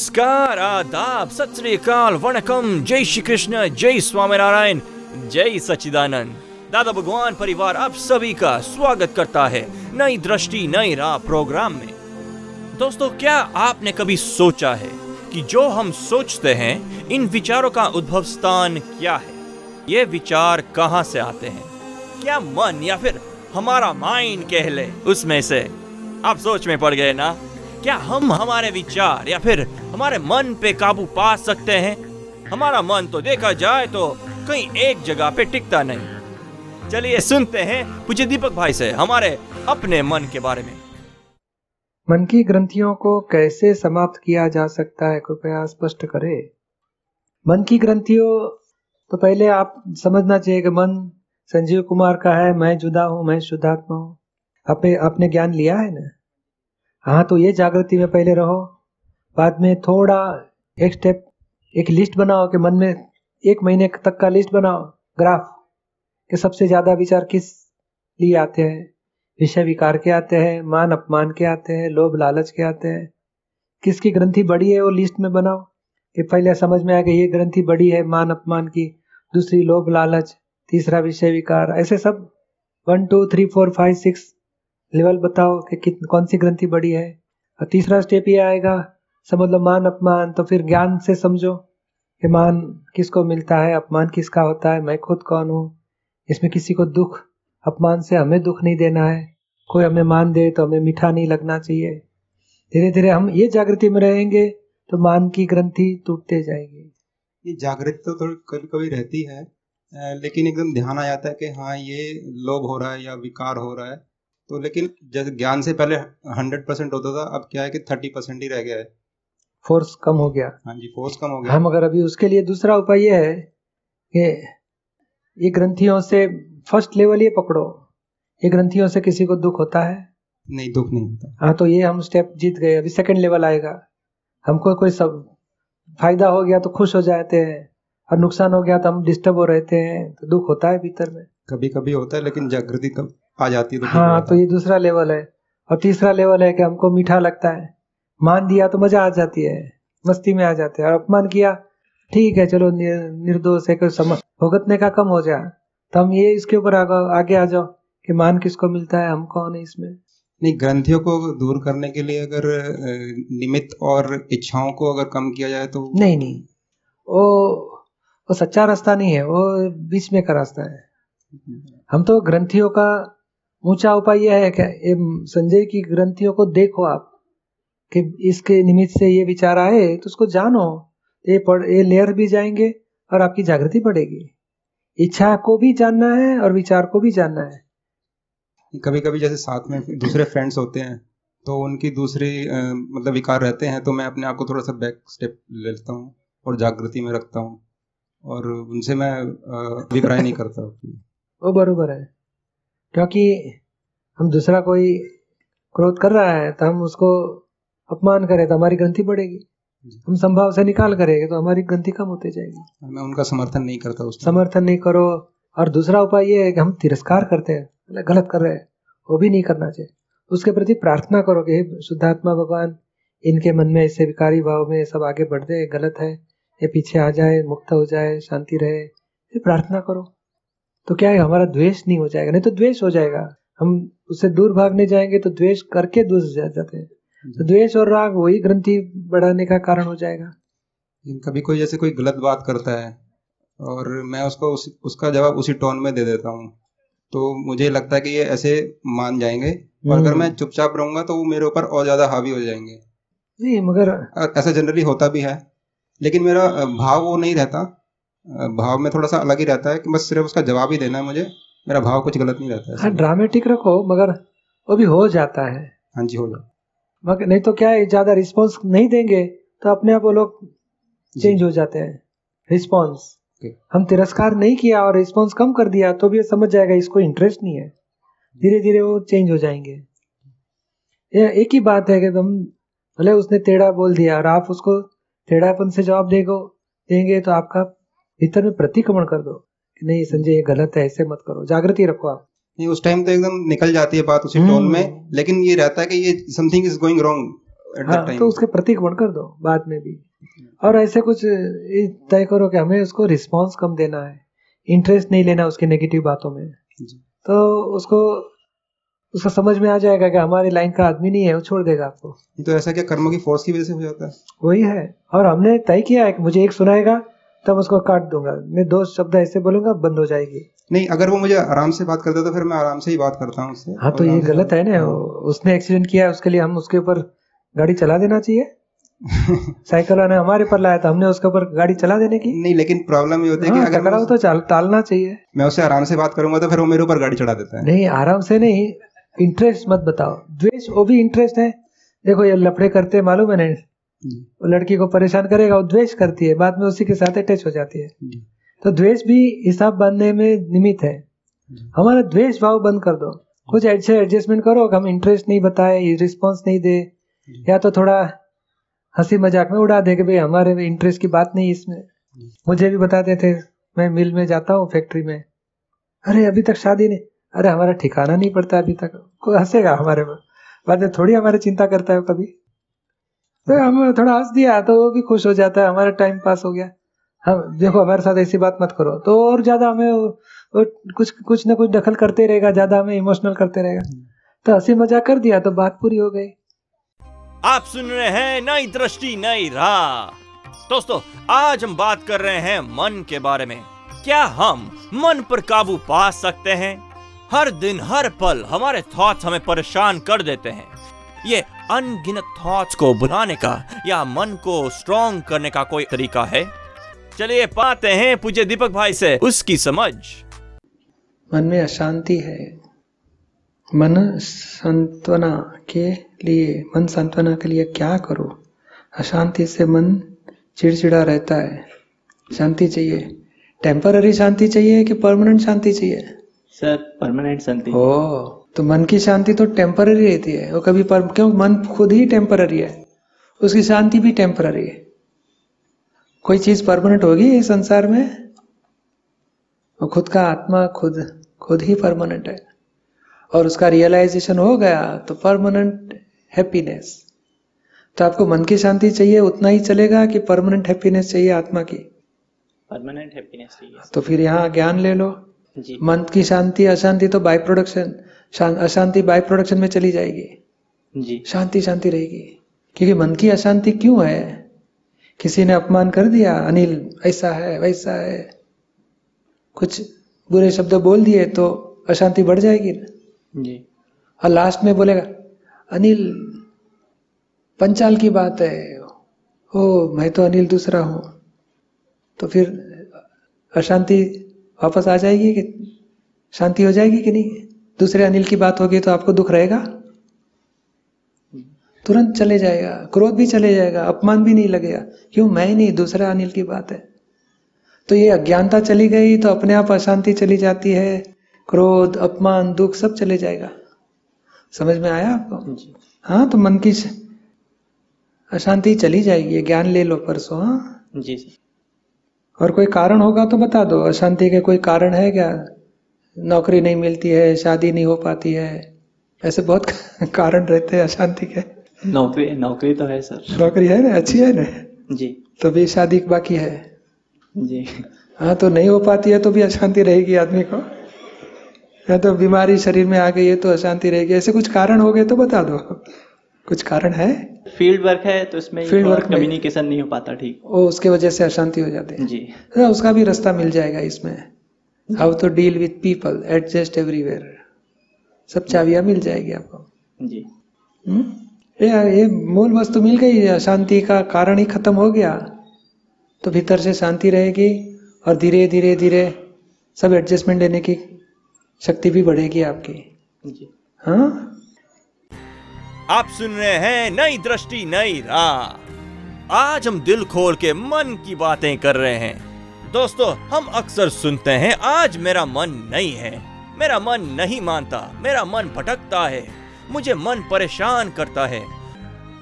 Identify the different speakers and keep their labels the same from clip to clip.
Speaker 1: नमस्कार, आदाब, सत श्री अकाल, वणकम, जय श्री कृष्ण, जय स्वामीनारायण, जय सच्चिदानंद। दादा भगवान परिवार आप सभी का स्वागत करता है नई दृष्टि, नई राह प्रोग्राम में। दोस्तों, क्या आपने कभी सोचा है कि जो हम सोचते हैं, इन विचारों का उद्भव स्थान क्या है? ये विचार कहाँ से आते हैं? क्या मन या फिर हमारा माइंड कह ले, उसमें से? आप सोच में पड़ गए ना? क्या हम हमारे विचार या फिर हमारे मन पे काबू पा सकते हैं? हमारा मन तो देखा जाए तो कहीं एक जगह पे टिकता नहीं। चलिए सुनते हैं पूछे दीपक भाई से हमारे अपने मन के बारे में।
Speaker 2: मन की ग्रंथियों को कैसे समाप्त किया जा सकता है, कृपया स्पष्ट करें। मन की ग्रंथियों तो पहले आप समझना चाहिए कि मन संजीव कुमार का है, मैं जुदा हूँ, मैं शुद्धात्मा हूँ। आपने आपने ज्ञान लिया है ना? हाँ तो ये जागृति में पहले रहो। बाद में थोड़ा एक स्टेप एक लिस्ट बनाओ कि मन में एक महीने तक का लिस्ट बनाओ। ग्राफ कि सबसे ज़्यादा विचार किस लिए आते हैं? विषय विकार के आते हैं, मान अपमान के आते हैं, लोभ लालच के आते हैं। किसकी ग्रंथि बड़ी है वो लिस्ट में बनाओ। कि पहले समझ में आया कि ये ग्रंथि बड़ी है, मान अपमान की, दूसरी लोभ लालच, तीसरा विषय विकार, ऐसे सब। One two three four five six level बताओ कि कित, कौन सी ग्रंथि बड़ी है? और तीसरा स्टेप ये आएगा, समझ लो मान अपमान तो फिर ज्ञान से समझो कि मान किसको मिलता है, अपमान किसका होता है, मैं खुद कौन हूँ? इसमें किसी को दुख, अपमान से हमें दुख नहीं देना है। कोई हमें मान दे तो हमें मीठा नहीं लगना चाहिए। धीरे धीरे हम ये जागृति में रहेंगे तो मान की ग्रंथि टूटते जाएगी।
Speaker 3: ये जागृति तो थोड़ी कभी कभी रहती है लेकिन एकदम ध्यान आ जाता है कि हाँ ये लोभ हो रहा है या विकार हो रहा है। तो लेकिन जैसे ज्ञान से पहले हंड्रेड परसेंट होता था अब क्या है कि थर्टी परसेंट ही रह गया है।
Speaker 2: फोर्स कम हो गया।
Speaker 3: हाँ जी फोर्स कम हो गया।
Speaker 2: हम अगर अभी उसके लिए दूसरा उपाय ये है कि ये ग्रंथियों से फ़र्स्ट लेवल ये पकड़ो। ये ग्रंथियों से किसी को दुख होता है?
Speaker 3: नहीं दुख नहीं होता।
Speaker 2: हाँ तो ये हम स्टेप जीत गए। अभी सेकंड लेवल आएगा। हमको कोई सब फ़ायदा हो गया तो खुश हो जाते हैं और नुकसान हो गया तो हम डिस्टर्ब हो रहते हैं। तो दुख होता है भीतर में।
Speaker 3: कभी कभी होता है लेकिन जागृति कब आ जाती है तो
Speaker 2: हाँ तो ये दूसरा लेवल है। और तीसरा लेवल है कि हमको मीठा लगता है। मान दिया तो मज़ा आ जाती है। मस्ती में आ जाते हैं। और अपमान किया ठीक है चलो निर, निर्दोष है कोई समझ भुगतने का कम हो जाए तो हम ये इसके ऊपर आगे, आगे आ जाओ कि मान किसको मिलता है हम कौन है इसमें?
Speaker 3: नहीं ग्रंथियों को दूर करने के लिए अगर निमित्त और इच्छाओं को अगर कम किया जाए तो
Speaker 2: नहीं नहीं। वो वो सच्चा रास्ता नहीं है वो बीच में का रास्ता है। हम तो ग्रंथियों का ऊँचा उपाय यह है कि संजय की ग्रंथियों को देखो आप कि इसके निमित्त से ये विचार आए तो उसको जानो। ये पढ़ ये लेयर भी जाएँगे और आपकी जागृति बढ़ेगी। इच्छा को भी जानना है और विचार को भी जानना है।
Speaker 3: कभी कभी जैसे साथ में दूसरे फ्रेंड्स होते हैं तो उनकी दूसरी मतलब विकार रहते हैं तो मैं अपने आप को थोड़ा सा बैक स्टेप ले लेता हूँ और जागृति में रखता हूँ। और उनसे मैं अभिप्राय नहीं करता।
Speaker 2: वो बरोबर है। क्योंकि हम दूसरा कोई क्रोध कर रहा है तो हम उसको अपमान करें तो हमारी ग्रंथि बढ़ेगी। हम संभाव से निकाल करेंगे तो हमारी ग्रंथि कम होती जाएगी।
Speaker 3: मैं उनका समर्थन नहीं करता उस
Speaker 2: समर्थन नहीं करो। और दूसरा उपाय ये है कि हम तिरस्कार करते हैं मतलब गलत कर रहे हैं वो भी नहीं करना चाहिए। उसके प्रति प्रार्थना करो कि शुद्धात्मा भगवान इनके मन में ऐसे विकारी भाव में सब आगे बढ़ते गलत है ये पीछे आ जाए मुक्त हो जाए शांति रहे फिर प्रार्थना करो। तो क्या है हमारा द्वेष नहीं हो जाएगा? नहीं तो द्वेष हो जाएगा। हम उससे दूर भागने जाएँगे तो द्वेष करके दूर जाते हैं। तो द्वेष और राग वही ग्रंथि बढ़ाने का कारण हो जाएगा।
Speaker 3: कभी कोई जैसे कोई गलत बात करता है और मैं उसको उस, उसका जवाब उसी टोन में दे देता हूँ तो मुझे लगता है कि ये ऐसे मान जाएँगे। और अगर
Speaker 2: हम्म।
Speaker 3: मैं चुपचाप रहूँगा तो वो मेरे ऊपर और ज़्यादा हावी हो जाएँगे।
Speaker 2: नहीं मगर
Speaker 3: ऐसा जनरली होता भी है लेकिन मेरा भाव वो नहीं रहता। भाव में थोड़ा सा अलग ही रहता है कि बस सिर्फ़ उसका जवाब ही देना है मुझे। मेरा भाव कुछ गलत नहीं रहता है।
Speaker 2: हाँ ड्रामेटिक रखो मगर वो भी हो जाता है।
Speaker 3: हाँ जी हो जाए
Speaker 2: मगर नहीं तो क्या है ज़्यादा रिस्पॉन्स नहीं देंगे तो अपने आप वो लोग चेंज हो जाते हैं। रिस्पॉन्स हम तिरस्कार नहीं किया और रिस्पॉन्स कम कर दिया तो भी ये समझ जाएगा इसको इंटरेस्ट नहीं है। धीरे धीरे वो चेंज हो जाएँगे। ये एक ही बात है कि हम भले उसने टेढ़ा बोल दिया और आप उसको टेढ़ापन से जवाब देगो देंगे तो आपका भीतर में प्रतिक्रमण कर दो कि नहीं संजय ये गलत है ऐसे मत करो। जागृति रखो आप।
Speaker 3: नहीं उस टाइम तो एकदम निकल जाती है बात उसी टोन
Speaker 2: हम्म।
Speaker 3: में लेकिन ये रहता है कि ये समथिंग इज़ गोइंग रॉन्ग
Speaker 2: हाँ तो उसके प्रतिक्रमण कर दो बाद में भी। और ऐसे कुछ तय करो कि हमें उसको रिस्पांस कम देना है। इंटरेस्ट नहीं लेना उसकी नेगेटिव बातों में। तो उसको उसका समझ में आ जाएगा कि हमारी लाइन का आदमी नहीं है वो छोड़ देगा आपको।
Speaker 3: तो ऐसा क्या कर्मों की फोर्स की वजह से हो जाता है?
Speaker 2: वही है। और हमने तय किया है कि मुझे एक सुनाएगा तब उसको काट दूँगा। मैं दो शब्द ऐसे बोलूँगा बंद हो जाएगी।
Speaker 3: नहीं अगर वो मुझे आराम से बात करता तो फिर मैं आराम से ही बात करता हूँ उससे।
Speaker 2: हाँ तो ये गलत है ना। उसने एक्सीडेंट किया है उसके लिए हम उसके ऊपर गाड़ी चला देना चाहिए। साइकिल वाले हमारे पर लाया था हमने उसके ऊपर गाड़ी चला देने की।
Speaker 3: नहीं लेकिन प्रॉब्लम ये होती है कि
Speaker 2: हाँ,
Speaker 3: अगर मैं
Speaker 2: तो चाल, टालना चाहिए।
Speaker 3: मैं उससे आराम से बात करूँगा तो फिर वो मेरे ऊपर गाड़ी चढ़ा देता है।
Speaker 2: नहीं आराम से नहीं। इंटरेस्ट मत बताओ। द्वेष वो भी इंटरेस्ट है। देखो ये लफड़े करते हैं, मालूम है नहीं वो लड़की को परेशान करेगा वो द्वेष करती है बाद में उसी के साथ अटैच हो जाती है। तो द्वेष भी हिसाब बांधने में निमित्त है। हमारा द्वेष भाव बंद कर दो। कुछ ऐसे एडजस्टमेंट करो हम इंटरेस्ट नहीं बताए रिस्पॉन्स नहीं दे या तो थोड़ा हँसी मज़ाक में उड़ा दे कि भाई हमारे इंटरेस्ट की बात नहीं इसमें। मुझे भी बताते थे मैं मिल में जाता हूँ फैक्ट्री में। अरे अभी तक शादी नहीं। अरे हमारा ठिकाना नहीं पड़ता अभी तक। कोई हंसेगा हमारे में। बाद में थोड़ी हमारी चिंता करता है कभी। तो हम थोड़ा हंस दिया तो वो भी खुश हो जाता है हमारा टाइम पास हो गया। हम देखो हमारे साथ ऐसी बात मत करो। तो और ज़्यादा हमें वो, कुछ कुछ ना कुछ दखल करते रहेगा ज़्यादा हमें इमोशनल करते रहेगा। तो हँसी मज़ाक कर दिया तो बात पूरी हो गई।
Speaker 1: आप सुन रहे हैं नई दृष्टि नई राह। दोस्तों आज हम बात कर रहे हैं मन के बारे में। क्या हम मन पर काबू पा सकते हैं? हर दिन हर पल हमारे थॉट्स हमें परेशान कर देते हैं। ये अनगिनत थॉट्स को बुलाने का या मन को स्ट्रॉन्ग करने का कोई तरीका है? चलिए पाते हैं पूज्य दीपक भाई से उसकी समझ।
Speaker 2: मन में अशांति है। मन सांत्वना के लिए मन सांत्वना के लिए क्या करो? अशांति से मन चिड़चिड़ा रहता है। शांति चाहिए। टेम्पररी शांति चाहिए कि परमानेंट शांति चाहिए?
Speaker 4: सर परमानेंट शांति।
Speaker 2: ओ तो मन की शांति तो टेम्पररी रहती है। वो कभी पर क्यों? मन खुद ही टेम्पररी है। उसकी शांति भी टेम्पररी है। कोई चीज़ परमानेंट होगी इस संसार में? वो खुद का आत्मा खुद खुद ही परमानेंट है। और उसका रियलाइजेशन हो गया तो परमानेंट हैप्पीनेस तो आपको मन की शांति चाहिए उतना ही चलेगा कि परमानेंट हैप्पीनेस चाहिए आत्मा की?
Speaker 4: परमानेंट हैप्पीनेस चाहिए।
Speaker 2: तो फिर यहाँ ज्ञान ले लो।
Speaker 4: जी।
Speaker 2: मन की शांति अशांति तो बाई प्रोडक्शन अशांति बाई प्रोडक्शन में चली जाएगी।
Speaker 4: जी।
Speaker 2: शांति शांति रहेगी। क्योंकि मन की अशांति क्यों है? किसी ने अपमान कर दिया अनिल ऐसा है वैसा है। कुछ बुरे शब्द बोल दिए तो अशांति बढ़ जाएगी ना।
Speaker 4: जी।
Speaker 2: और लास्ट में बोलेगा अनिल पंचाल की बात है। ओ मैं तो अनिल दूसरा हूँ। तो फिर अशांति वापस आ जाएगी कि शांति हो जाएगी कि नहीं? दूसरे अनिल की बात होगी तो आपको दुख रहेगा? तुरंत चले जाएगा क्रोध भी चले जाएगा अपमान भी नहीं लगेगा। क्यों? मैं ही नहीं दूसरा अनिल की बात है। तो ये अज्ञानता चली गई तो अपने आप अशांति चली जाती है। क्रोध अपमान दुख सब चले जाएगा। समझ में आया आपको? हाँ तो मन की अशांति चली जाएगी ज्ञान ले लो परसों हाँ?
Speaker 4: जी।
Speaker 2: और कोई कारण होगा तो बता दो। अशांति के कोई कारण है क्या? नौकरी नहीं मिलती है शादी नहीं हो पाती है। ऐसे बहुत कारण रहते हैं अशांति के।
Speaker 4: नौकरी नौकरी तो है सर।
Speaker 2: नौकरी है ना अच्छी है ना?
Speaker 4: जी।
Speaker 2: तो भी शादी बाकी है।
Speaker 4: जी।
Speaker 2: हाँ तो नहीं हो पाती है तो भी अशांति रहेगी आदमी को। या तो बीमारी शरीर में आ गई है तो अशांति रहेगी। ऐसे कुछ कारण हो गए तो बता दो। कुछ कारण है?
Speaker 4: फ़ील्ड वर्क है तो इसमें
Speaker 2: फ़ील्ड में-
Speaker 4: कम्युनिकेशन नहीं हो पाता ठीक।
Speaker 2: वो उसके वजह से अशांति हो जाती है।
Speaker 4: जी।
Speaker 2: हाँ, उसका भी रास्ता मिल जाएगा इसमें। How to deal with people adjust everywhere सब चाबियाँ मिल जाएगी आपको।
Speaker 4: जी।
Speaker 2: हम्म? ये ये मूल वस्तु मिल गई शांति का कारण ही खत्म हो गया। तो भीतर से शांति रहेगी और धीरे धीरे धीरे सब एडजस्टमेंट लेने की शक्ति भी बढ़ेगी आपकी।
Speaker 4: जी।
Speaker 2: हाँ?
Speaker 1: आप सुन रहे हैं नई दृष्टि नई राह। आज हम दिल खोल के मन की बातें कर रहे हैं। दोस्तों, हम अक्सर सुनते हैं, आज मेरा मन नहीं है। मेरा मन नहीं मानता, मेरा मन भटकता है। मुझे मन परेशान करता है।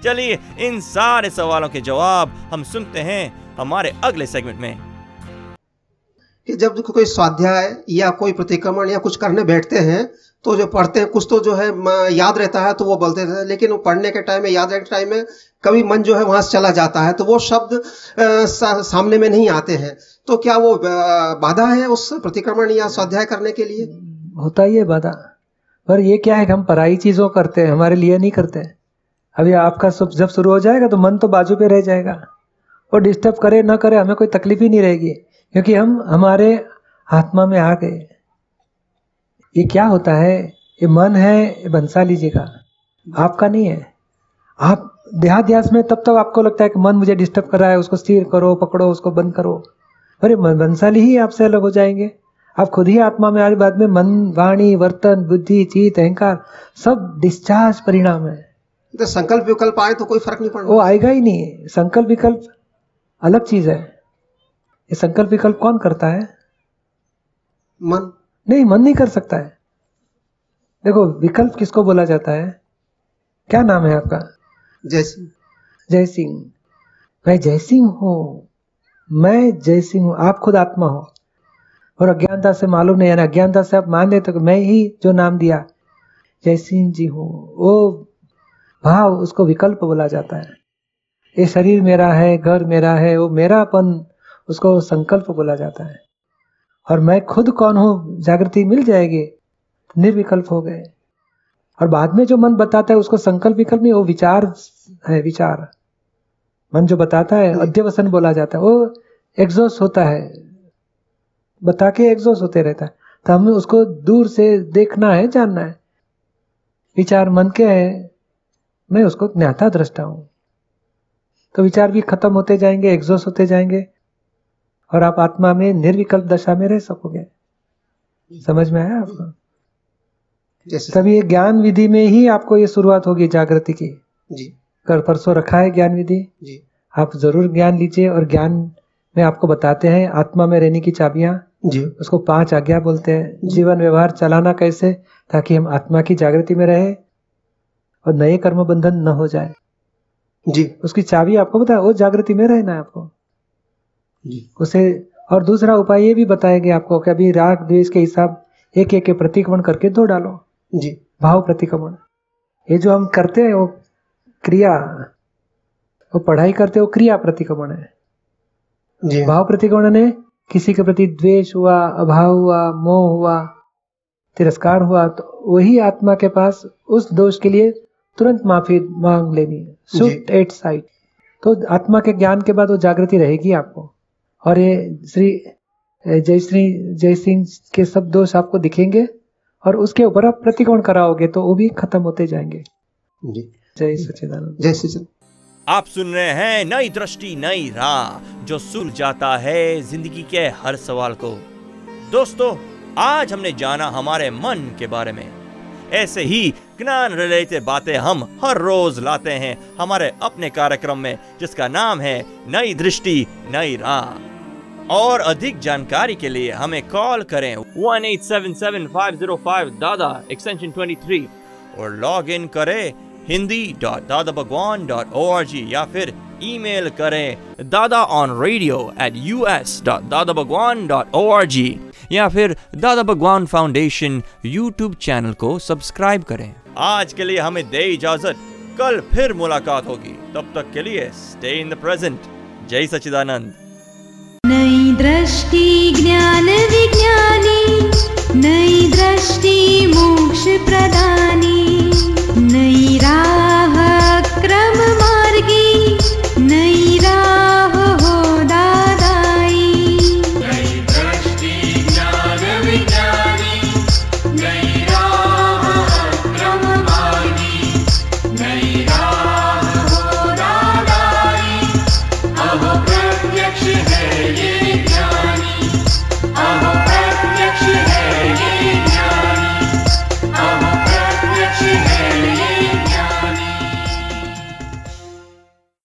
Speaker 1: चलिए, इन सारे सवालों के जवाब हम सुनते हैं हमारे अगले सेगमेंट में।
Speaker 5: कि जब कोई स्वाध्याय या कोई प्रतिक्रमण या कुछ करने बैठते हैं तो जो पढ़ते हैं कुछ तो जो है याद रहता है तो वो बोलते थे लेकिन वो पढ़ने के टाइम में याद रहने के टाइम में कभी मन जो है वहाँ से चला जाता है तो वो शब्द सा, सामने में नहीं आते हैं। तो क्या वो बाधा है उस प्रतिक्रमण या स्वाध्याय करने के लिए?
Speaker 2: होता ही है बाधा। पर ये क्या है कि हम पराई चीज़ों करते हैं हमारे लिए नहीं करते। अभी आपका जब शुरू हो जाएगा तो मन तो बाजू पे रह जाएगा। और डिस्टर्ब करे ना करे हमें कोई तकलीफ़ ही नहीं रहेगी। क्योंकि हम हमारे आत्मा में आ गए। ये क्या होता है? ये मन है ये बंसाली जी का आपका नहीं है। आप देहाध्यास में तब तक आपको लगता है कि मन मुझे डिस्टर्ब कर रहा है उसको स्थिर करो पकड़ो उसको बंद करो। अरे मन- बंसाली ही आपसे अलग हो जाएँगे। आप खुद ही आत्मा में आने बाद में मन वाणी वर्तन बुद्धि चीत अहंकार सब डिस्चार्ज परिणाम है।
Speaker 5: तो संकल्प विकल्प आए तो कोई फ़र्क नहीं पड़ना
Speaker 2: वो आएगा ही नहीं। संकल्प विकल्प अलग चीज़ है। ये संकल्प विकल्प कौन करता है?
Speaker 5: मन।
Speaker 2: नहीं मन नहीं कर सकता है। देखो विकल्प किसको बोला जाता है? क्या नाम है आपका?
Speaker 5: जैसे
Speaker 2: जय सिंह मैं जय सिंह हूँ। मैं जय सिंह हूँ। आप खुद आत्मा हो। और अज्ञानता से मालूम नहीं है अज्ञानता से आप मान लेते हो कि मैं ही जो नाम दिया जय सिंह जी हूँ। वो भाव उसको विकल्प बोला जाता है। ये शरीर मेरा है घर मेरा है वो मेरापन उसको संकल्प बोला जाता है। और मैं खुद कौन हूँ? जागृति मिल जाएगी। निर्विकल्प हो गए। और बाद में जो मन बताता है उसको संकल्प विकल्प नहीं वो विचार है विचार। मन जो बताता है अध्यवसन बोला जाता है। वो एग्जॉस्ट होता है। बता के एग्जॉस्ट होते रहता है। तो हमें उसको दूर से देखना है जानना है। विचार मन के है। मैं उसको ज्ञाता दृष्टा हूँ। तो विचार भी खत्म होते जाएँगे एग्जॉस्ट होते जाएँगे। और आप आत्मा में निर्विकल्प दशा में रह सकोगे। समझ में आया आपको? तभी ये ज्ञान विधि में ही आपको ये शुरुआत होगी जागृति की।
Speaker 5: जी।
Speaker 2: कल परसों रखा है ज्ञान विधि?
Speaker 5: जी।
Speaker 2: आप ज़रूर ज्ञान लीजिए और ज्ञान में आपको बताते हैं आत्मा में रहने की चाबियाँ।
Speaker 5: जी।
Speaker 2: उसको पाँच आज्ञा बोलते हैं। जीवन व्यवहार चलाना कैसे? ताकि हम आत्मा की जागृति में रहे और नए कर्म बंधन न हो जाए।
Speaker 5: जी।
Speaker 2: उसकी चाबी आपको बताया वो जागृति में रहना है आपको। उसे और दूसरा उपाय ये भी बताया गया आपको कि अभी राग द्वेष के हिसाब एक एक के प्रतिक्रमण करके दो डालो।
Speaker 5: जी।
Speaker 2: भाव प्रतिक्रमण। ये जो हम करते हैं वो क्रिया वो पढ़ाई करते हैं वो क्रिया प्रतिक्रमण है।
Speaker 5: जी।
Speaker 2: भाव प्रतिक्रमण ने किसी के प्रति द्वेष हुआ अभाव हुआ मोह हुआ तिरस्कार हुआ तो वही आत्मा के पास उस दोष के लिए तुरंत माफ़ी मांग लेनी है। Shoot at sight. तो आत्मा के ज्ञान के बाद वो जागृति रहेगी आपको। और ये श्री जय श्री जय सिंह के सब दोष आपको दिखेंगे और उसके ऊपर आप प्रतिकोण कराओगे तो वो भी खत्म होते जाएँगे।
Speaker 5: जी।
Speaker 2: जय सच्चिदानंद।
Speaker 5: जय श्री चंद
Speaker 1: आप सुन रहे हैं नई दृष्टि नई राह जो सुल जाता है ज़िंदगी के हर सवाल को। दोस्तों आज हमने जाना हमारे मन के बारे में। ऐसे ही ज्ञान रिलेटेड बातें हम हर रोज लाते हैं हमारे अपने कार्यक्रम में, जिसका नाम है नई दृष्टि, नई राह। और अधिक जानकारी के लिए हमें कॉल करें one eight seven seven five zero five Dada extension twenty three और लॉग इन करें Hindi dot Dada Bhagwan dot O R G या फिर ईमेल करें Dada on radio at U S dot Dada Bhagwan dot O R G या फिर Dada Bhagwan foundation YouTube channel को subscribe करें। आज के लिए हमें दे इजाज़त। कल फिर मुलाकात होगी। तब तक के लिए स्टे इन द प्रेजेंट जय सचिदानंद
Speaker 6: नई दृष्टि ज्ञान विज्ञानी। नई दृष्टि मोक्ष प्रदानी। नई राह क्रम मार्गी। नई राह